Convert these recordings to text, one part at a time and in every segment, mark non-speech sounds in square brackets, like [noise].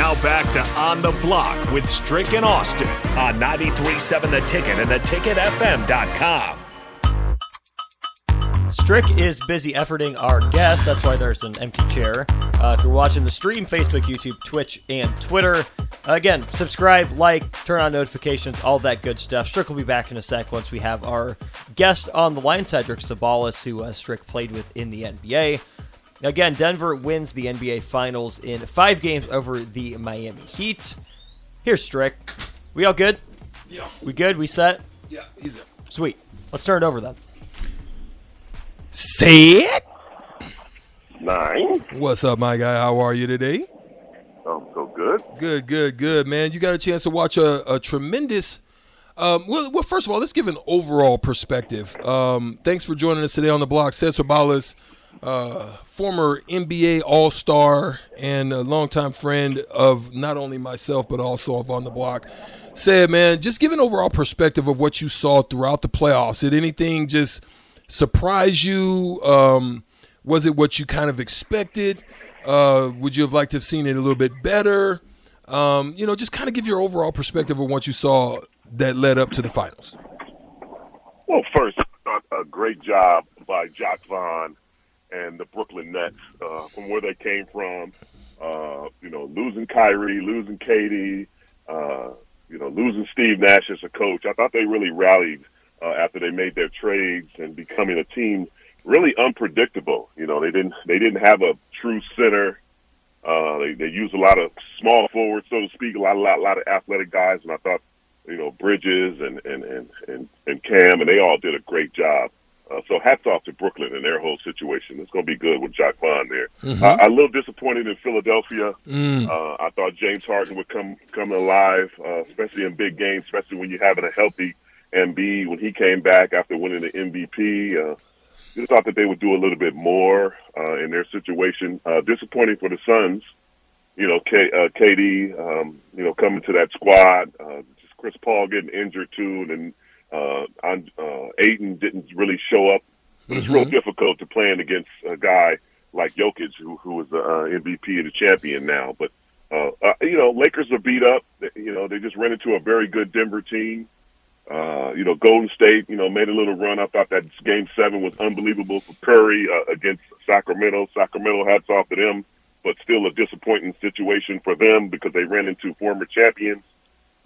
Now back to On the Block with Strick and Austin on 93.7 The Ticket and theticketfm.com. Strick is busy efforting our guest. That's why there's an empty chair. Uh, if you're watching the stream, Facebook, YouTube, Twitch, and Twitter, again, subscribe, like, turn on notifications, all that good stuff. Strick will be back in a sec once we have our guest on the line, Cedric Ceballos, who uh, Strick played with in the NBA. Again, Denver wins the NBA Finals in five games over the Miami Heat. Here's Strick. We all good? Yeah. We good? We set? Yeah, he's it. Sweet. Let's turn it over then. Say it. Nine. What's up, my guy? How are you today? Oh, so good. Good, good, good, man. You got a chance to watch a, a tremendous. Um, well, well, first of all, let's give an overall perspective. Um, thanks for joining us today on the block. Ced Ceballos, uh, former NBA All Star and a longtime friend of not only myself but also of on the block. Ced, man, just give an overall perspective of what you saw throughout the playoffs. Did anything just surprise you? Um, was it what you kind of expected? Uh, would you have liked to have seen it a little bit better? Um, you know, just kind of give your overall perspective of what you saw that led up to the finals. Well, first, a, great job by Jacque Vaughn and the Brooklyn Nets uh, from where they came from. Uh, you know, losing Kyrie, losing KD, uh, you know, losing Steve Nash as a coach. I thought they really rallied uh, after they made their trades and becoming a team really unpredictable. You know, they didn't they didn't have a true center. Uh, they they used a lot of small forwards, so to speak, a lot a lot a lot of athletic guys, and I thought you know Bridges and and and and, and Cam, and they all did a great job. Uh, so hats off to Brooklyn and their whole situation. It's going to be good with Jacque Vaughn there. Mm-hmm. Uh, I'm a little disappointed in Philadelphia. Mm. Uh, I thought James Harden would come come alive, uh, especially in big games, especially when you're having a healthy Embiid when he came back after winning the MVP. Uh, just thought that they would do a little bit more uh, in their situation. Uh, disappointing for the Suns. You know, K, uh, KD, um, you know, coming to that squad. Uh, just Chris Paul getting injured too, and then uh, uh, Ayton didn't really show up. But it's real difficult to playing against a guy like Jokic, who who was the uh, MVP and the champion now. But uh, uh, you know, Lakers are beat up. You know, they just ran into a very good Denver team. Uh, you know, Golden State, you know, made a little run. I thought that Game Seven was unbelievable for Curry uh, against Sacramento. Sacramento hats off to them, but still a disappointing situation for them because they ran into former champions,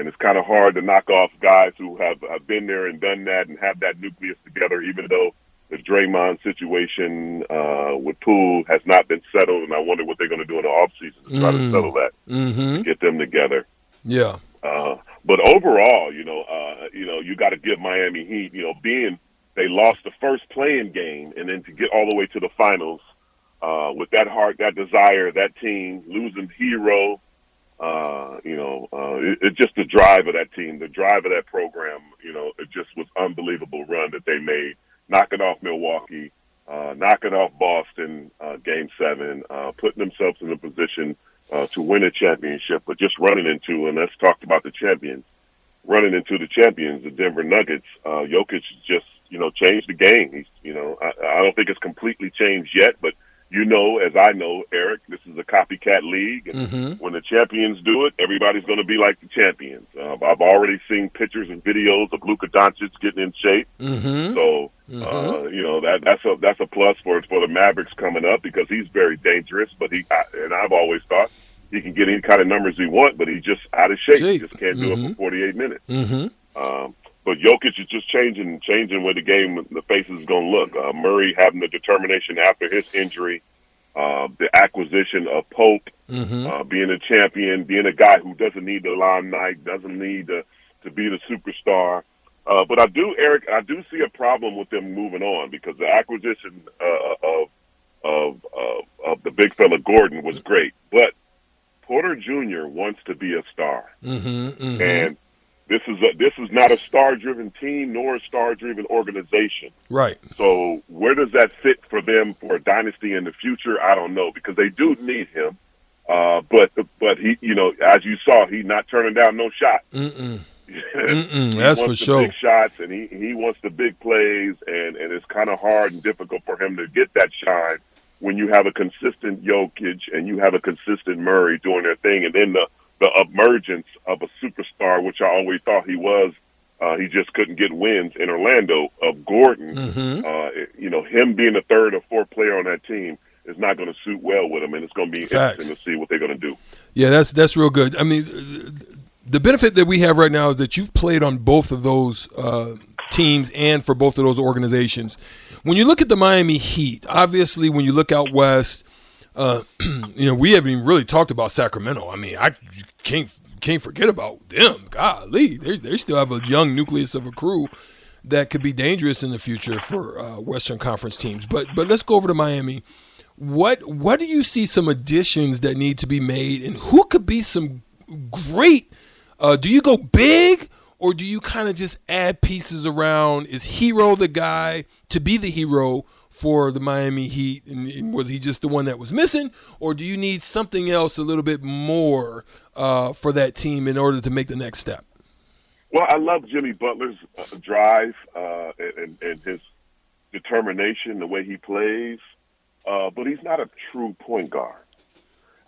and it's kind of hard to knock off guys who have, have been there and done that and have that nucleus together. Even though the Draymond situation uh, with Poole has not been settled, and I wonder what they're going to do in the offseason to try to Mm. settle that, Mm-hmm. get them together. Yeah. Uh, but overall, you know, uh, you know, you got to give Miami Heat, you know, being they lost the first playing game, and then to get all the way to the finals uh, with that heart, that desire, that team losing Herro, uh, you know, uh, it, it just the drive of that team, the drive of that program, you know, it just was unbelievable run that they made, knocking off Milwaukee, uh, knocking off Boston, uh, Game Seven, uh, putting themselves in a position uh, to win a championship, but just running into, and let's talk about the champions, running into the champions, the Denver Nuggets. Uh, Jokic just, you know, changed the game. He's, you know, I, I don't think it's completely changed yet, but you know, as I know, Eric, this is a copycat league. And Mm-hmm. when the champions do it, everybody's going to be like the champions. Uh, I've already seen pictures and videos of Luka Doncic getting in shape. Mm-hmm. So Mhm. uh, you know that that's a that's a plus for for the Mavericks coming up because he's very dangerous. But he I- and I've always thought he can get any kind of numbers he wants, but he's just out of shape. He just can't do it Mhm. for 48 minutes. Mm-hmm. Um, but Jokic is just changing changing where the game the face is going to look. Uh, Murray having the determination after his injury, uh, the acquisition of Pope Mm-hmm. uh, being a champion, being a guy who doesn't need the limelight, doesn't need to, to be the superstar. Uh, but I do, Eric, I do see a problem with them moving on because the acquisition uh, of of of of the big fella Gordon was great, but Porter Jr. wants to be a star, Mm-hmm. Mm-hmm. and this is a, this is not a star-driven team nor a star-driven organization. Right. So where does that fit for them for a dynasty in the future? I don't know because they do need him. Uh, but but he, you know, as you saw, he not turning down no shot. Mm-mm. [laughs] Mm-mm. That's for wants the sure. Big shots, and he he wants the big plays, and and it's kind of hard and difficult for him to get that shine when you have a consistent Jokic and you have a consistent Murray doing their thing, and then the the emergence of a superstar, which I always thought he was. Uh, he just couldn't get wins in Orlando of Gordon. Mm-hmm. Uh, you know, him being the third or fourth player on that team is not going to suit well with him, and it's going to be Facts. interesting to see what they're going to do. Yeah, that's that's real good. I mean, the benefit that we have right now is that you've played on both of those uh, teams and for both of those organizations. When you look at the Miami Heat, obviously, when you look out west, uh, [clears throat] you know we haven't even really talked about Sacramento. I mean, I can't can't forget about them. Golly, they they still have a young nucleus of a crew that could be dangerous in the future for uh, Western Conference teams. But but let's go over to Miami. What what do you see some additions that need to be made, and who could be some great? Uh, do you go big, or do you kind of just add pieces around? Is Herro the guy to be the hero for the Miami Heat? And, was he just the one that was missing, or do you need something else a little bit more uh, for that team in order to make the next step? Well, I love Jimmy Butler's uh, drive uh, and, and his determination, the way he plays, uh, but he's not a true point guard.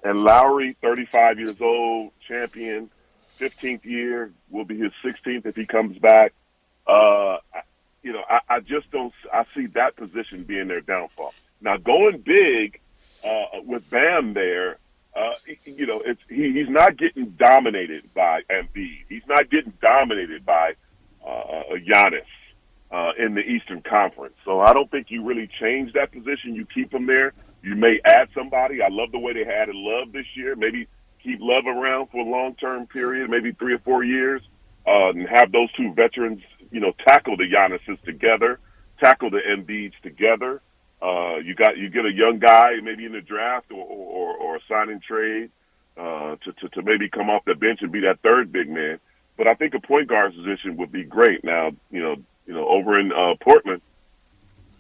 And Lowry, 35 years old, champion, 15th year, will be his 16th if he comes back. Uh, you know, I, I just don't. I see that position being their downfall. Now, going big uh, with Bam there, uh, you know, it's he, he's not getting dominated by Embiid. He's not getting dominated by uh, Giannis uh, in the Eastern Conference. So I don't think you really change that position. You keep him there. You may add somebody. I love the way they added Love this year. Maybe keep Love around for a long term period, maybe three or four years, uh, and have those two veterans, you know, tackle the Giannis's together, tackle the Embiids together. Uh, you got you get a young guy maybe in the draft or or, or a signing trade uh, to, to to maybe come off the bench and be that third big man. But I think a point guard position would be great. Now, you know, you know, over in uh, Portland,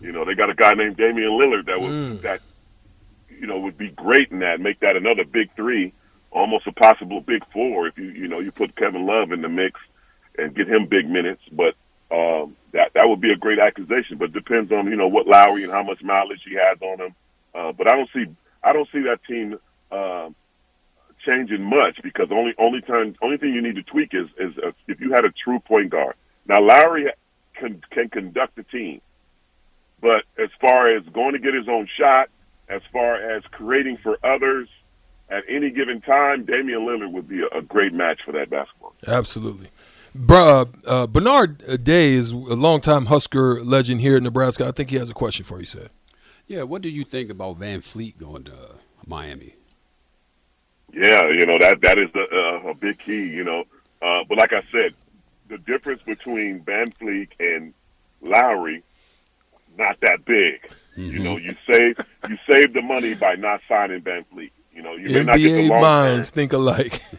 you know, they got a guy named Damian Lillard that was Mm. that, you know, would be great in that. Make that another big three, almost a possible big four if you you know you put Kevin Love in the mix and get him big minutes. But um, that that would be a great accusation. But depends on you know what Lowry and how much mileage he has on him. Uh, but I don't see I don't see that team. Um, changing much because only only time only thing you need to tweak is is uh, if you had a true point guard. Now Lowry can can conduct the team, but as far as going to get his own shot, as far as creating for others at any given time, Damian Lillard would be a great match for that basketball. Absolutely. Br- uh, Bernard Day is a longtime Husker legend here in Nebraska. I think he has a question for you, sir. Yeah, what do you think about VanVleet going to uh, Miami? Yeah, you know that that is the, uh, a big key. You know, uh, but like I said, the difference between VanVleet and Lowry not that big. You know, you save you save the money by not signing VanVleet. You know, you may not get the NBA long minds term. think alike. [laughs]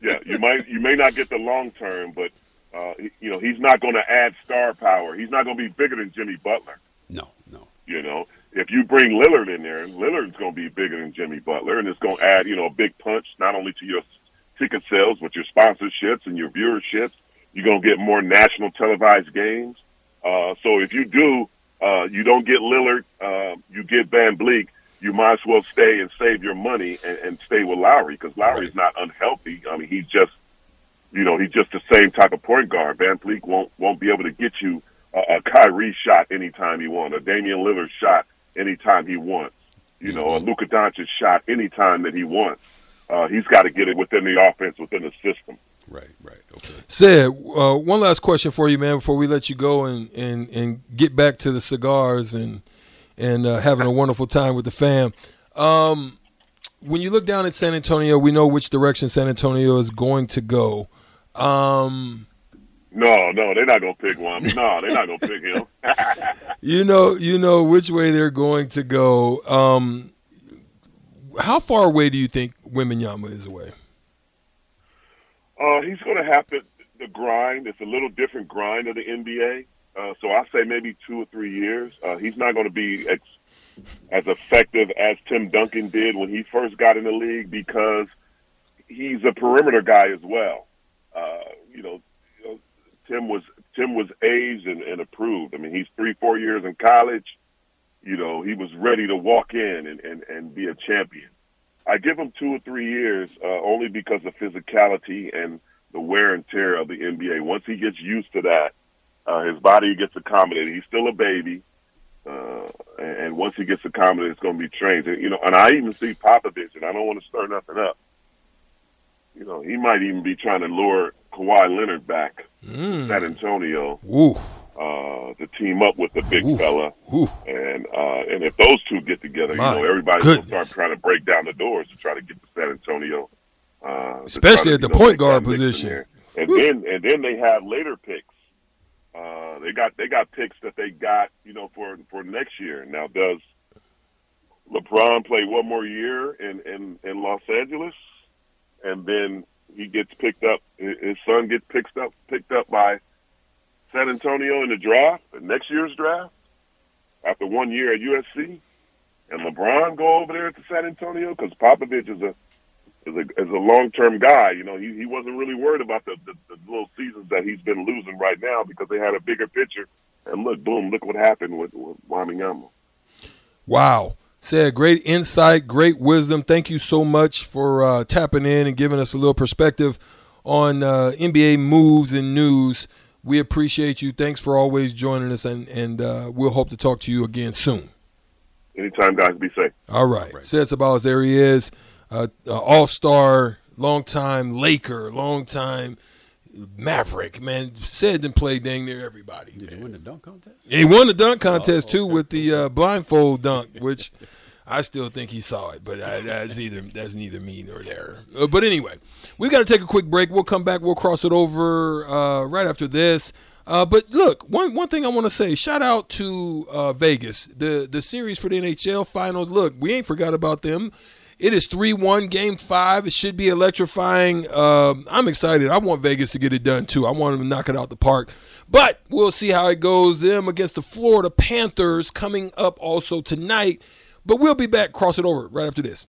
Yeah, you might you may not get the long term, but uh, you know he's not going to add star power. He's not going to be bigger than Jimmy Butler. No, no. You know, if you bring Lillard in there, Lillard's going to be bigger than Jimmy Butler, and it's going to add, you know, a big punch not only to your ticket sales, but your sponsorships and your viewerships. You're going to get more national televised games. Uh, so if you do, uh, you don't get Lillard, uh, you get VanVleet. You might as well stay and save your money and, and stay with Lowry because Lowry's not unhealthy. I mean, he's just, you know, he's just the same type of point guard. VanVleet won't won't be able to get you a, a Kyrie shot anytime he wants, a Damian Lillard shot anytime he wants, you know, a Luka Doncic shot anytime that he wants. Uh, he's got to get it within the offense, within the system. Right, right. Okay. Ced uh, one last question for you, man, before we let you go and, and, and get back to the cigars and and uh, having a wonderful time with the fam. Um, when you look down at San Antonio, we know which direction San Antonio is going to go. Um, No, no, they're not gonna pick one. No, they're not gonna pick him. [laughs] you know, you know which way they're going to go. Um, how far away do you think Wembanyama is away? Uh, he's going to have to the grind. It's a little different grind of the NBA. Uh, so I say maybe two or three years. Uh, he's not going to be ex- as effective as Tim Duncan did when he first got in the league because he's a perimeter guy as well. Uh, you know, Tim was Tim was aged and, and approved. I mean, he's three, four years in college. you know, he was ready to walk in and, and, and be a champion. I give him two or three years uh, only because of physicality and the wear and tear of the NBA. Once he gets used to that, uh, his body gets accommodated. He's still a baby, uh, and once he gets accommodated, it's going to be trained. And, you know, and I even see Popovich, and I don't want to stir nothing up. You know, he might even be trying to lure Kawhi Leonard back Mm. to San Antonio uh, to team up with the big Ooh. fella. Ooh. And uh, and if those two get together, My you know, everybody's going to start trying to break down the doors to try to get to San Antonio. Uh, Especially to, at the know, point guard that mix in position. And then and then they have later picks. Uh, they got they got picks that they got you know for for next year. Now does LeBron play one more year in in, in Los Angeles, and then he gets picked up. His son gets picked up picked up by San Antonio in the draft, the next year's draft, after one year at USC, and LeBron go over there to San Antonio because Popovich is a is a is a long term guy. You know, he he wasn't really worried about the, the the little seasons that he's been losing right now because they had a bigger picture. And look, boom, look what happened with, with Wembanyama. Wow. Ced great insight, great wisdom. Thank you so much for uh, tapping in and giving us a little perspective on uh, NBA moves and news. We appreciate you. Thanks for always joining us, and, and uh, we'll hope to talk to you again soon. Anytime, guys, be safe. All right. Ced Ceballos, there he is. Uh, uh, All star, long time Laker, long time Maverick. Man, said and played dang near everybody. Did he man. win the dunk contest? He won the dunk contest too with the uh, blindfold dunk, which I still think he saw it, but I, that's either that's neither me nor there. Uh, but anyway, we've got to take a quick break. We'll come back. We'll cross it over uh, right after this. Uh, but look, one one thing I want to say: shout out to uh, Vegas, the the series for the NHL Finals. Look, we ain't forgot about them. It is 3 1, game five. It should be electrifying. Um, I'm excited. I want Vegas to get it done too. I want them to knock it out the park. But we'll see how it goes. Them against the Florida Panthers coming up also tonight. But we'll be back, cross it over right after this.